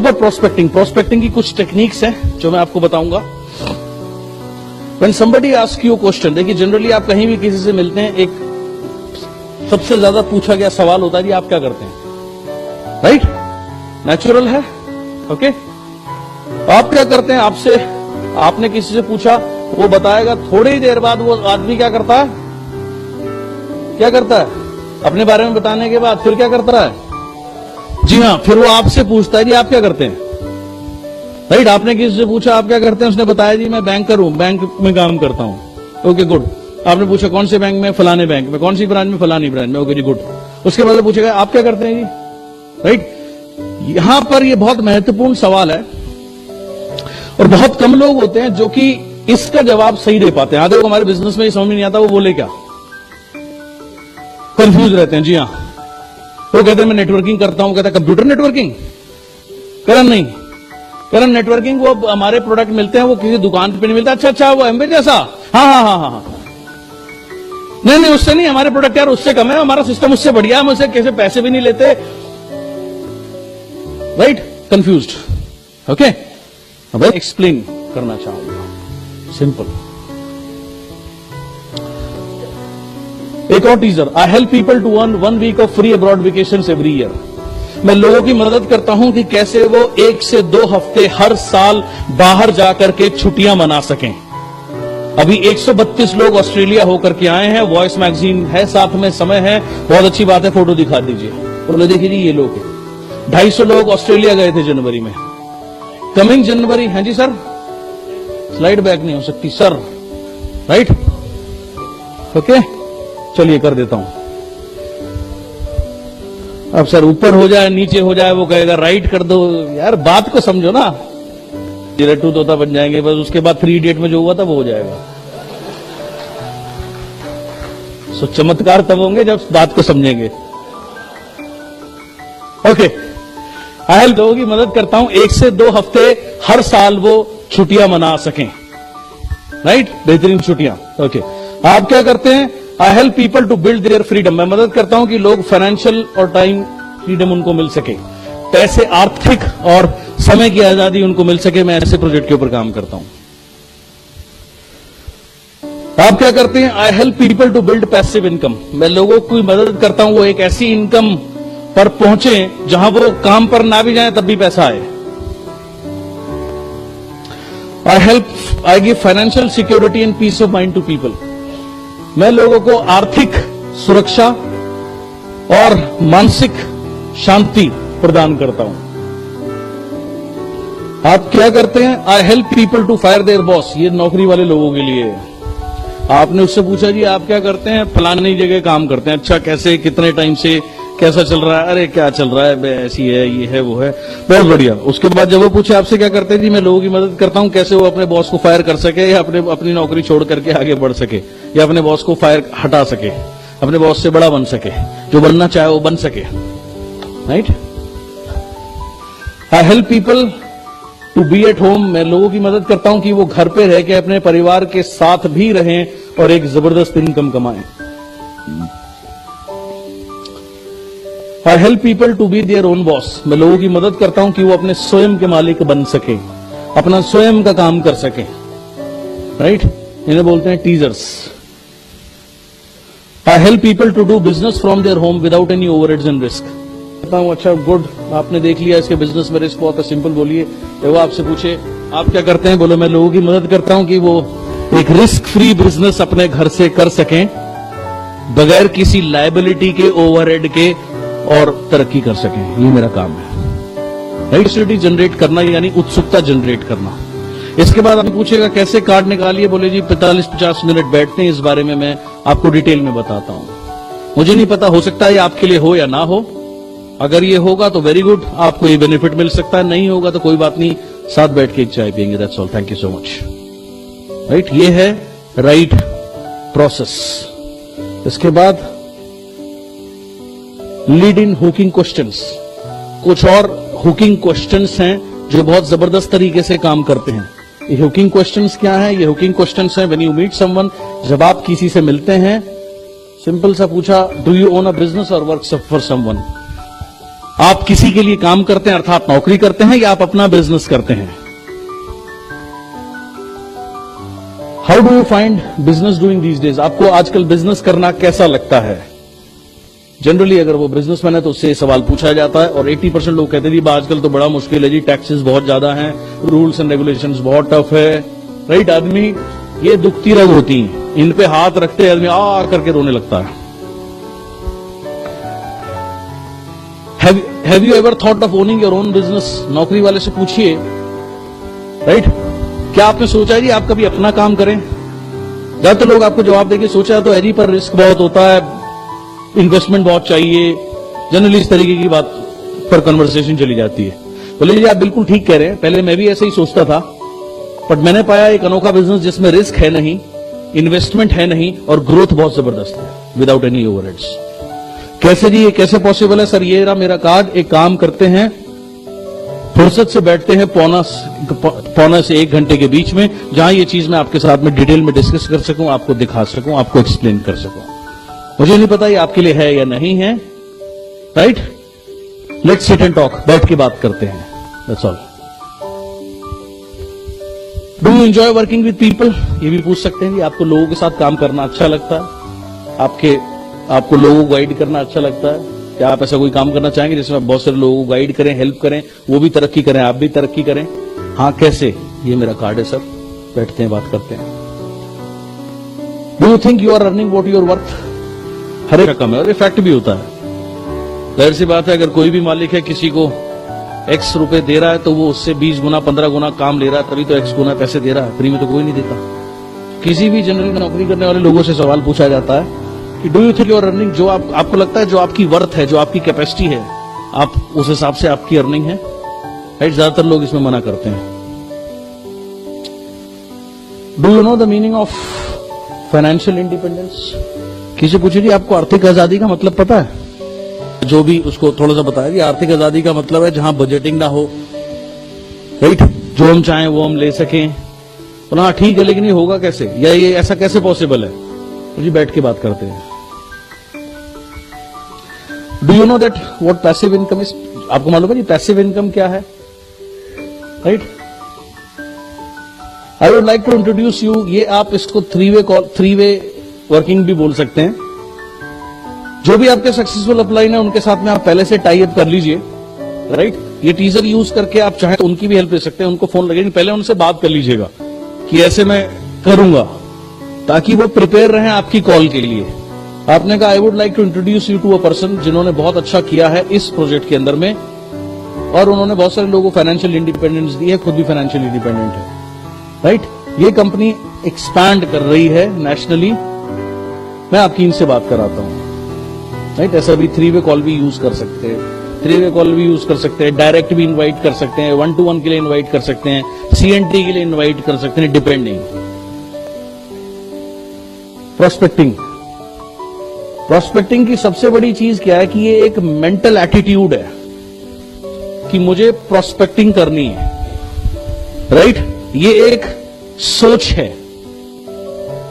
Prospecting prospecting की कुछ techniques हैं जो मैं आपको बताऊँगा। When somebody asks you question देखिए जनरली आप कहीं भी किसी से मिलते हैं, एक सबसे ज़्यादा पूछा गया सवाल होता है जी आप क्या करते हैं? Right right? नेचुरल है? Okay okay? आप क्या करते हैं? आपसे, आपने किसी से पूछा, वो बताएगा, थोड़ी ही देर बाद वो आदमी क्या करता है? क्या करता है? अपने बारे में बताने के बाद फिर क्या करता है? जी हाँ फिर वो आपसे पूछता है, जी, आप क्या करते हैं? राइट आपने किसी से पूछा, आप क्या करते हैं? उसने बताया, जी, मैं बैंकर हूँ बैंक में काम करता हूँ. Okay, good. आपने पूछा, कौन से बैंक में? फलाने बैंक में. कौन सी ब्रांच में? फलानी ब्रांच में. ओके, जी, गुड. उसके बाद पूछेगा, आप क्या करते हैं जी? राइट, यहाँ पर ये बहुत महत्वपूर्ण सवाल है और बहुत कम लोग होते हैं जो कि इसका जवाब सही दे पाते हैं। आधे लोग हमारे बिज़नेस में समझ नहीं आता, वो बोले क्या? कंफ्यूज रहते हैं, जी हाँ। वो कहते मैं नेटवर्किंग करता हूँ कहता कंप्यूटर नेटवर्किंग करण नहीं। करण नेटवर्किंग वो हमारे प्रोडक्ट मिलते हैं, वो किसी दुकान पे नहीं मिलता। अच्छा अच्छा वो एमबे जैसा। हाँ हाँ हाँ हाँ हाँ। नहीं नहीं, उससे नहीं, हमारे प्रोडक्ट यार उससे कम है, हमारा सिस्टम उससे बढ़िया हम उससे कैसे पैसे भी नहीं लेते। राइट कंफ्यूज ओके अब एक्सप्लेन करना चाहूँगा। सिंपल एक और teaser I help people to earn one week of free abroad vacation every year मैं लोगों की मदद करता हूँ कि कैसे वो एक से दो हफ़्ते हर साल बाहर जाकर के छुट्टियाँ मना सकें। अभी 132 लोग ऑस्ट्रेलिया होकर के आए हैं वॉइस मैगजीन है, साथ में समय है, बहुत अच्छी बात है, फ़ोटो दिखा दीजिए। बोले, देखिए जी, ये लोग हैं। ढाई सौ लोग ऑस्ट्रेलिया गए थे जनवरी में। कमिंग जनवरी, है जी सर? स्लाइड बैक नहीं हो सकती, सर। राइट? ओके? चलिए, कर देता हूँ। अब सर ऊपर हो जाए, नीचे हो जाए, वो कहेगा राइट कर दो। यार, बात को समझो ना। टू तोता बन जाएँगे, बस उसके बाद थ्री डेट में जो हुआ था, वो हो जाएगा। सो चमत्कार तब होंगे जब बात को समझेंगे। ओके आई लोगों की मदद करता हूँ। एक से दो हफ़्ते हर साल वो छुट्टियाँ मना सकें। राइट बेहतरीन छुट्टियाँ। ओके आप क्या करते हैं? I help people to build their freedom मैं मदद करता हूँ कि लोग फाइनेंशियल और टाइम फ्रीडम उनको मिल सके। पैसे आर्थिक और समय की आज़ादी उनको मिल सके, मैं ऐसे प्रोजेक्ट के ऊपर काम करता हूँ। आप क्या करते हैं? I help people to build passive income मैं लोगों की मदद करता हूँ, वो एक ऐसी इनकम पर पहुँचे जहाँ वो काम पर ना भी जाए, तब भी पैसा आए। I help I give financial security and peace of mind to people मैं लोगों को आर्थिक सुरक्षा और मानसिक शांति प्रदान करता हूँ। आप क्या करते हैं? I help people to fire their boss ये नौकरी वाले लोगों के लिए। आपने उससे पूछा जी, आप क्या करते हैं? फलानी जगह काम करते हैं। अच्छा कैसे, कितने टाइम से कैसा चल रहा है? अरे, क्या चल रहा है? ऐसी है, ये है, वो है। बहुत बढ़िया। उसके बाद जब वो पूछे, आपसे क्या करते हैं? जी, मैं लोगों की मदद करता हूँ। कैसे वो अपने बॉस को फायर कर सके या अपने, अपनी नौकरी छोड़ करके आगे बढ़ सके या अपने बॉस को फायर हटा सके, अपने बॉस से बड़ा बन सके, जो बनना चाहे वो बन सके? Right I help people to be at home मैं लोगों की मदद करता हूँ कि वो घर पे रह के अपने परिवार के साथ भी रहें और एक ज़बरदस्त इनकम कमाएँ. I help people to be their own boss मैं लोगों की मदद करता हूँ कि वो अपने स्वयं के मालिक बन सके, अपना स्वयं का काम कर सके। राइट इन्हें बोलते हैं teasers I help people to do business from their home without any overheads and risk कहता हूँ अच्छा गुड आपने देख लिया इसके बिज़नेस में रिस्क बहुत सिंपल बोलिए. वो आपसे पूछे, आप क्या करते हैं? बोलो, मैं लोगों की मदद करता हूँ कि वो एक रिस्क फ्री बिज़नेस अपने घर से कर सकें, बगैर किसी लाइबिलिटी के ओवरहेड के और तरक्की कर सकें। ये मेरा काम है। राइट जनरेट करना यानी उत्सुकता जनरेट करना। इसके बाद आप पूछेगा, कैसे कार्ड निकालिए? बोले, जी पैंतालीस पचास मिनट बैठते हैं। इस बारे में मैं आपको डिटेल में बताता हूँ। मुझे नहीं पता, हो सकता है आपके लिए हो या ना हो। अगर ये होगा तो वेरी गुड आपको ये बेनिफिट मिल सकता है। नहीं होगा तो कोई बात नहीं, साथ बैठ के एक चाय पियेंगे that's all thank you so much right ये है राइट प्रोसेस इसके बाद लीड इन हुकिंग क्वेश्चंस कुछ और हुकिंग क्वेश्चंस हैं जो बहुत ज़बरदस्त तरीके से काम करते हैं। ये हुकिंग क्वेश्चंस क्या है? ये हुकिंग क्वेश्चंस हैं व्हेन यू मीट समवन जब आप किसी से मिलते हैं सिंपल सा पूछा do you own a business और वर्क फॉर समवन आप किसी के लिए काम करते हैं, अर्थात नौकरी करते हैं या आप अपना बिज़नेस करते हैं? How do you find business doing these days आपको आजकल बिज़नेस करना कैसा लगता है? जनरली अगर वो बिजनेसमैन है तो उससे सवाल पूछा जाता है, और 80 परसेंट लोग कहते हैं, जी आजकल तो बड़ा मुश्किल है, जी टैक्सेस बहुत ज़्यादा हैं रूल्स एंड रेगुलेशंस बहुत टफ है। राइट आदमी, ये दुखती रग होती हैं। इन पे हाथ रखते आदमी आ करके रोने लगता है। Have you ever thought of owning your own business नौकरी वाले से पूछिए। राइट क्या आपने सोचा जी आप कभी अपना काम करें? ज़्यादातर लोग आपको जवाब देके सोचा तो है पर रिस्क बहुत होता है इन्वेस्टमेंट बहुत चाहिए। जनरली इस तरीके की बात पर कन्वर्सेशन चली जाती है। बोले जी, आप बिल्कुल ठीक कह रहे हैं। पहले मैं भी ऐसे ही सोचता था। बट मैंने पाया एक अनोखा बिज़नेस जिसमें रिस्क है नहीं इन्वेस्टमेंट है नहीं और ग्रोथ बहुत ज़बरदस्त है विदाउट एनी ओवर कैसे जी, ये कैसे पॉसिबल है? सर, ये रहा मेरा कार्ड एक काम करते हैं। फुर्सत से बैठते हैं पौना पौना से एक घंटे के बीच में, जहाँ ये चीज़ मैं आपके साथ में डिटेल में डिस्कस कर सकूँ, आपको दिखा सकूँ, आपको एक्सप्लेन कर सकूँ। मुझे नहीं पता ये आपके लिए है या नहीं है right let's sit and talk बैठ के बात करते हैं। That's all do you enjoy working with people ये भी पूछ सकते हैं कि आपको लोगों के साथ काम करना अच्छा लगता है? आपके, आपको लोगों को गाइड करना अच्छा लगता है? क्या आप ऐसा कोई काम करना चाहेंगे जिसमें आप बहुत सारे लोगों को गाइड करें हेल्प करें? वो भी तरक्की करें, आप भी तरक्की करें? हाँ कैसे? ये मेरा कार्ड है सर। बैठते हैं, बात करते हैं। Do you think you are earning what your worth हर एक रकम है। और इफ़ेक्ट भी होता है। ज़ाहिर सी बात है, अगर कोई भी मालिक है किसी को एक्स रुपए दे रहा है तो वो उससे बीस गुना, पंद्रह गुना काम ले रहा है, तभी तो एक्स गुना पैसे दे रहा है। फ्री में तो कोई नहीं देता। किसी भी जनरली नौकरी करने वाले लोगों से सवाल पूछा जाता है कि do you think your earning जो आप, आपको लगता है जो आपकी वर्थ है, जो आपकी कैपेसिटी है, आप उस हिसाब से आपकी अर्निंग है? राइट ज़्यादातर लोग इसमें मना करते हैं। Do you know the meaning of financial independence किसी पूछे जी, आपको आर्थिक आज़ादी का मतलब पता है? जो भी उसको थोड़ा सा बताया कि आर्थिक आज़ादी का मतलब है जहाँ बजटिंग ना हो। राइट जो हम चाहें वो हम ले सकें। बोला हाँ ठीक है, लेकिन ये होगा कैसे? या ये ऐसा कैसे पॉसिबल है? तो जी, बैठ के बात करते हैं। Do you know that what passive income is आपको मालूम है जी पैसिव इनकम क्या है? Right I would like to introduce you ये आप इसको three way call three way working भी बोल सकते हैं। जो भी आपके सक्सेसफुल अपलाइन है, उनके साथ में आप पहले से टाई अप कर लीजिए राइट ये टीजर यूज़ करके आप चाहे तो उनकी भी हेल्प ले सकते हैं, उनको फ़ोन लगेगी पहले उनसे बात कर लीजिएगा कि ऐसे मैं करूँगा, ताकि वो प्रिपेयर रहे आपकी कॉल के लिए। आपने कहा I would like to introduce you to a person जिन्होंने बहुत अच्छा किया है इस प्रोजेक्ट के अंदर में, और उन्होंने बहुत सारे लोगों को फाइनेंशियल इंडिपेंडेंस दी है, खुद भी फाइनेंशियल इंडिपेंडेंट है। राइट ये कंपनी एक्सपैंड कर रही है नेशनली मैं आपकी इनसे बात कराता हूँ। राइट ऐसा भी थ्री वे कॉल भी यूज़ कर सकते हैं। थ्री वे कॉल भी यूज़ कर सकते हैं। डायरेक्ट भी इनवाइट कर सकते हैं। वन टू वन के लिए इनवाइट कर सकते हैं। सी सीएनटी के लिए इनवाइट कर सकते हैं। डिपेंडिंग प्रोस्पेक्टिंग प्रोस्पेक्टिंग की सबसे बड़ी चीज़ क्या है कि ये एक मेंटल एटीट्यूड है कि मुझे प्रोस्पेक्टिंग करनी है। Right right? ये एक सोच है।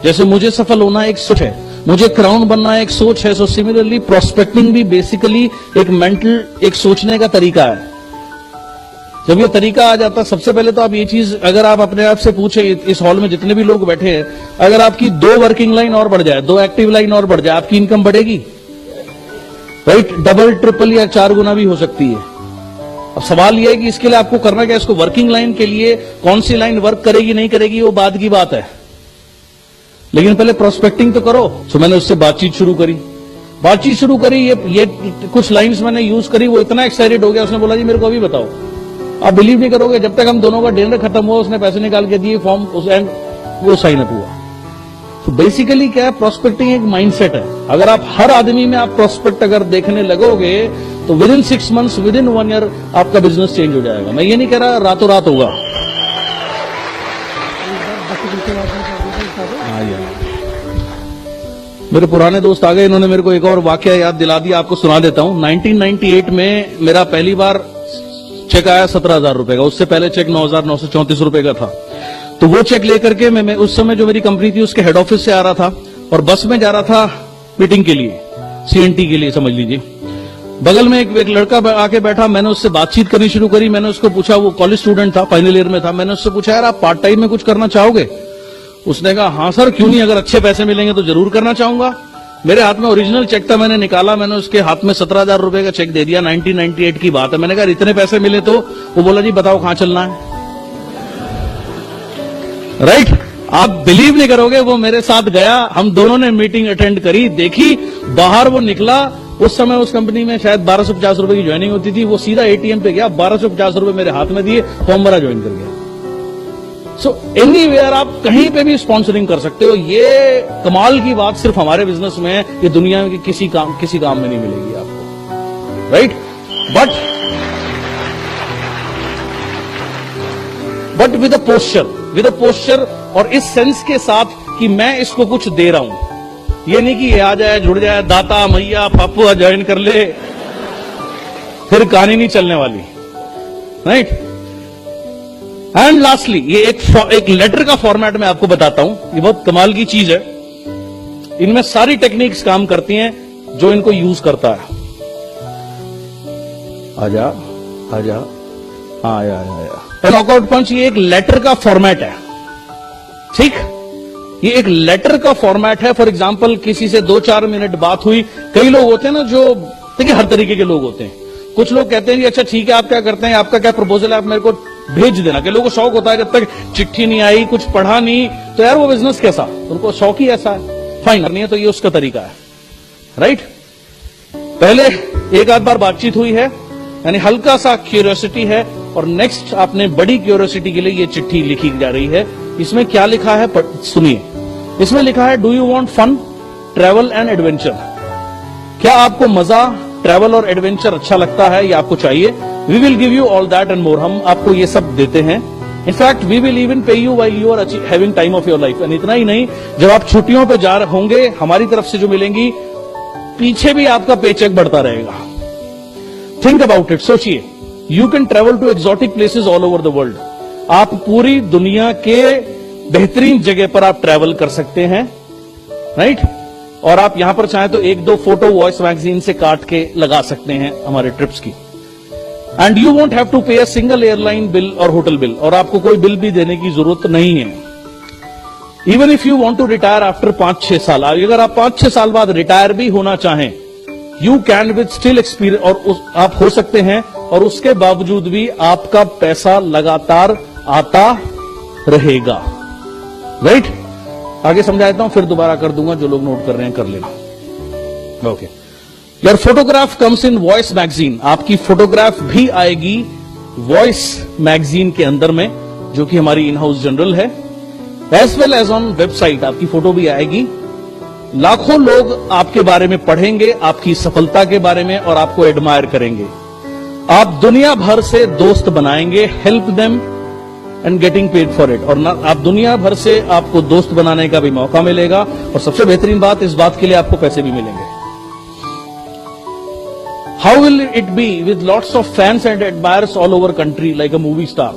जैसे मुझे सफल होना एक सोच है। मुझे क्राउन बनना एक सोच है सो सिमिलरली प्रोस्पेक्टिंग भी बेसिकली एक मेंटल एक सोचने का तरीका है। जब ये तरीका आ जाता है सबसे पहले तो आप ये चीज़, अगर आप अपने आप से पूछे, इस हॉल में जितने भी लोग बैठे हैं, अगर आपकी दो वर्किंग लाइन और बढ़ जाए, दो एक्टिव लाइन और बढ़ जाए, आपकी इनकम बढ़ेगी। राइट डबल ट्रिपल या चार गुना भी हो सकती है। अब सवाल यह है कि इसके लिए आपको करना क्या इसको वर्किंग लाइन के लिए कौन सी लाइन वर्क करेगी, नहीं करेगी, वो बाद की बात है। लेकिन पहले प्रोस्पेक्टिंग तो करो। तो मैंने उससे बातचीत शुरू करी। बातचीत शुरू करी, ये ये कुछ लाइंस मैंने यूज़ करी, वो इतना एक्साइटेड हो गया, उसने बोला, जी, मेरे को अभी बताओ। आप बिलीव नहीं करोगे, जब तक हम दोनों का डिनर खत्म हुआ, उसने पैसे निकाल के दिए फॉर्म उस एंड वो साइन अप हुआ। तो बेसिकली क्या है प्रोस्पेक्टिंग एक माइंडसेट है। अगर आप हर आदमी में आप प्रोस्पेक्ट अगर देखने लगोगे तो within six months within one year आपका बिज़नेस चेंज हो जाएगा। मैं ये नहीं कह रहा, रातों रात होगा। मेरे पुराने दोस्त आ गए इन्होंने मेरे को एक और वाक्य याद दिला दिया आपको सुना देता हूँ। 1998 में मेरा पहली बार चेक आया सत्रह हज़ार रुपए का उससे पहले चेक नौ हज़ार नौ सौ चौंतीस रुपए का था। तो वो चेक लेकर के मैं, मैं उस समय जो मेरी कंपनी थी उसके हेड ऑफ़िस से आ रहा था और बस में जा रहा था मीटिंग के लिए सीएनटी के लिए समझ लीजिए। बगल में एक, एक लड़का आके बैठा मैंने उससे बातचीत करनी शुरू करी मैंने उसको पूछा वो कॉलेज स्टूडेंट था फाइनल ईयर में था मैंने उससे पूछा यार आप पार्ट टाइम में कुछ करना चाहोगे? उसने कहा हाँ सर, क्यों नहीं? अगर अच्छे पैसे मिलेंगे तो ज़रूर करना चाहूँगा. मेरे हाथ में ओरिजिनल चेक था, मैंने निकाला, मैंने उसके हाथ में सत्रह हज़ार रुपए का चेक दे दिया 1998 की बात है। मैंने कहा, इतने पैसे मिले तो? वो बोला, जी, बताओ कहाँ चलना है? Right right? आप बिलीव नहीं करोगे, वो मेरे साथ गया, हम दोनों ने मीटिंग अटेंड करी, देखी, बाहर वो निकला, उस समय उस कंपनी में शायद बारह सौ पचास रुपए की ज्वाइनिंग होती थी, वो सीधा एटीएम पे गया, बारह सौ पचास रुपए मेरे हाथ में दिए, फॉर्म भरा ज्वाइन कर गया। सो एनी वेयर आप कहीं पे भी स्पॉन्सरिंग कर सकते हो, ये कमाल की बात सिर्फ़ हमारे बिज़नेस में है, ये दुनिया में किसी काम किसी काम में नहीं मिलेगी आपको। Right but but with a posture with a posture और इस सेंस के साथ कि मैं इसको कुछ दे रहा हूँ। ये नहीं कि ये आ जाए, जुड़ जाए, दाता, मैया, पापू ज्वाइन कर ले, फिर कहानी नहीं चलने वाली। राइट एंड लास्टली ये एक एक लेटर का फॉर्मेट मैं आपको बताता हूँ। ये बहुत कमाल की चीज़ है। इनमें सारी टेक्निक्स काम करती हैं, जो इनको यूज़ करता है। आजा आजा। हाँ आया आया नॉकआउट पंच ये एक लेटर का फॉर्मेट है। ठीक? ये एक लेटर का फॉर्मेट है। फॉर एग्ज़ाम्पल किसी से दो चार मिनट बात हुई। कई लोग होते हैं ना जो, देखिए हर तरीके के लोग होते हैं। कुछ लोग कहते हैं जी अच्छा ठीक है, आप क्या करते हैं? आपका क्या प्रपोजल है? आप मेरे को भेज देना। कि लोगों को शौक होता है जब तक चिट्ठी नहीं आई, कुछ पढ़ा नहीं तो यार वो बिज़नेस कैसा? उनको शौक ही ऐसा है। फाइन करनी है तो ये उसका तरीका है। राइट पहले एक आध बार बातचीत हुई है, यानी हल्का सा क्यूरियोसिटी है, और नेक्स्ट आपने बड़ी क्यूरियोसिटी के लिए ये चिट्ठी लिखी जा रही है। इसमें क्या लिखा है? सुनिए। इसमें लिखा है do you want fun travel and adventure क्या आपको मज़ा ट्रैवल और एडवेंचर अच्छा लगता है या आपको चाहिए? We will give you all that and more हम आपको ये सब देते हैं. In fact we will even pay you while you are having time of your life and इतना ही नहीं, जब आप छुट्टियों पे जा रहे होंगे, हमारी तरफ़ से जो मिलेंगी, पीछे भी आपका पेचेक बढ़ता रहेगा. थिंक अबाउट इट सोचिए. You can travel to exotic places all over the world आप पूरी दुनिया के बेहतरीन जगह पर आप ट्रेवल कर सकते हैं. राइट और आप यहाँ पर चाहें तो एक दो फ़ोटो वॉइस मैगजीन से काट के लगा सकते हैं हमारे ट्रिप्स की. And you won't have to pay a single airline bill और होटल बिल और आपको कोई बिल भी देने की ज़रूरत नहीं है। Even if you want to retire after पाँच छह साल अगर आप पाँच छह साल बाद रिटायर भी होना चाहें you can with still experience और उस, आप हो सकते हैं और उसके बावजूद भी आपका पैसा लगातार आता रहेगा। Right right? आगे समझा देता हूँ फिर दोबारा कर दूँगा जो लोग नोट कर रहे हैं कर लेना। Okay your photograph comes in voice magazine आपकी फोटोग्राफ भी आएगी वॉइस मैगजीन के अंदर में, जो कि हमारी इन हाउस जनरल है। As well as on website आपकी फ़ोटो भी आएगी। लाखों लोग आपके बारे में पढ़ेंगे, आपकी सफलता के बारे में और आपको एडमायर करेंगे। आप दुनिया भर से दोस्त बनाएँगे help them and getting paid for it और आप दुनिया भर से आपको दोस्त बनाने का भी मौका मिलेगा। और सबसे बेहतरीन बात इस बात के लिए आपको पैसे भी मिलेंगे। How will it be with lots of fans and admirers all over country like a movie star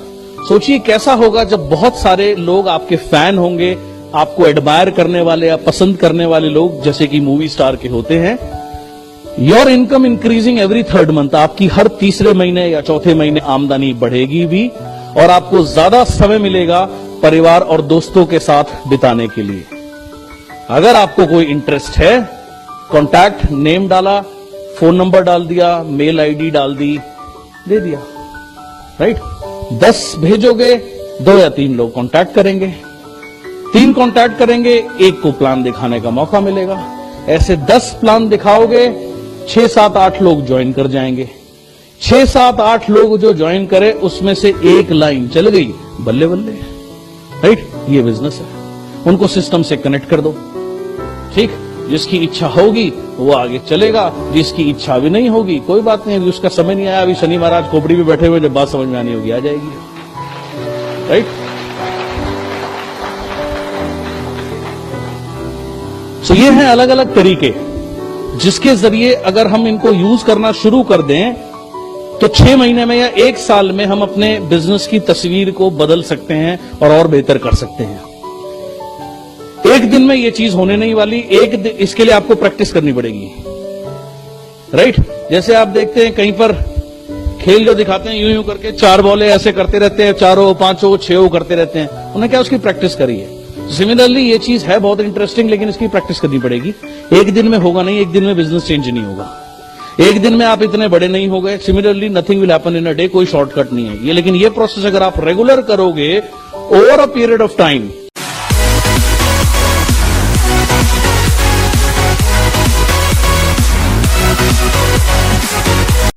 सोचिए, कैसा होगा जब बहुत सारे लोग आपके फ़ैन होंगे, आपको एडमायर करने वाले या पसंद करने वाले लोग, जैसे कि मूवी स्टार के होते हैं। Your income increasing every third month आपकी हर तीसरे महीने या चौथे महीने आमदनी बढ़ेगी भी, और आपको ज़्यादा समय मिलेगा परिवार और दोस्तों के साथ बिताने के लिए। अगर आपको कोई इंटरेस्ट है कॉन्टैक्ट नेम डाला फ़ोन नंबर डाल दिया, मेल आईडी डाल दी, दे दिया। राइट दस भेजोगे, दो या तीन लोग कांटेक्ट करेंगे। तीन कांटेक्ट करेंगे, एक को प्लान दिखाने का मौका मिलेगा। ऐसे दस प्लान दिखाओगे, छह, सात, आठ लोग ज्वाइन कर जाएँगे। छह, सात, आठ लोग जो ज्वाइन करे, उसमें से एक लाइन चल गई। बल्ले बल्ले। राइट ये बिज़नेस है। उनको सिस्टम से कनेक्ट कर दो। ठीक? जिसकी इच्छा होगी वो आगे चलेगा, जिसकी इच्छा भी नहीं होगी, कोई बात नहीं अभी उसका समय नहीं आया, अभी शनि महाराज खोपड़ी में बैठे हुए, जब बात समझ में आनी होगी, आ जाएगी। राइट सो ये हैं अलग अलग तरीके, जिसके ज़रिए अगर हम इनको यूज़ करना शुरू कर दें तो छह महीने में या एक साल में हम अपने बिज़नेस की तस्वीर को बदल सकते हैं और और बेहतर कर सकते हैं। दिन में ये चीज़ होने नहीं वाली, एक इसके लिए आपको प्रैक्टिस करनी पड़ेगी। राइट जैसे आप देखते हैं कहीं पर खेल जो दिखाते हैं यूँ यूँ करके चार बॉले ऐसे करते रहते हैं, चारों, पाँचों, छह करते रहते हैं, उन्हें क्या उसकी प्रैक्टिस करी है? सिमिलरली ये चीज़ है बहुत इंटरेस्टिंग लेकिन इसकी प्रैक्टिस करनी पड़ेगी। एक दिन में होगा नहीं, एक दिन में बिज़नेस चेंज नहीं होगा। एक दिन में आप इतने बड़े नहीं हो गए। Similarly nothing will happen in a day कोई शॉर्टकट नहीं है। ये, लेकिन ये प्रोसेस अगर आप रेगुलर करोगे over a period of time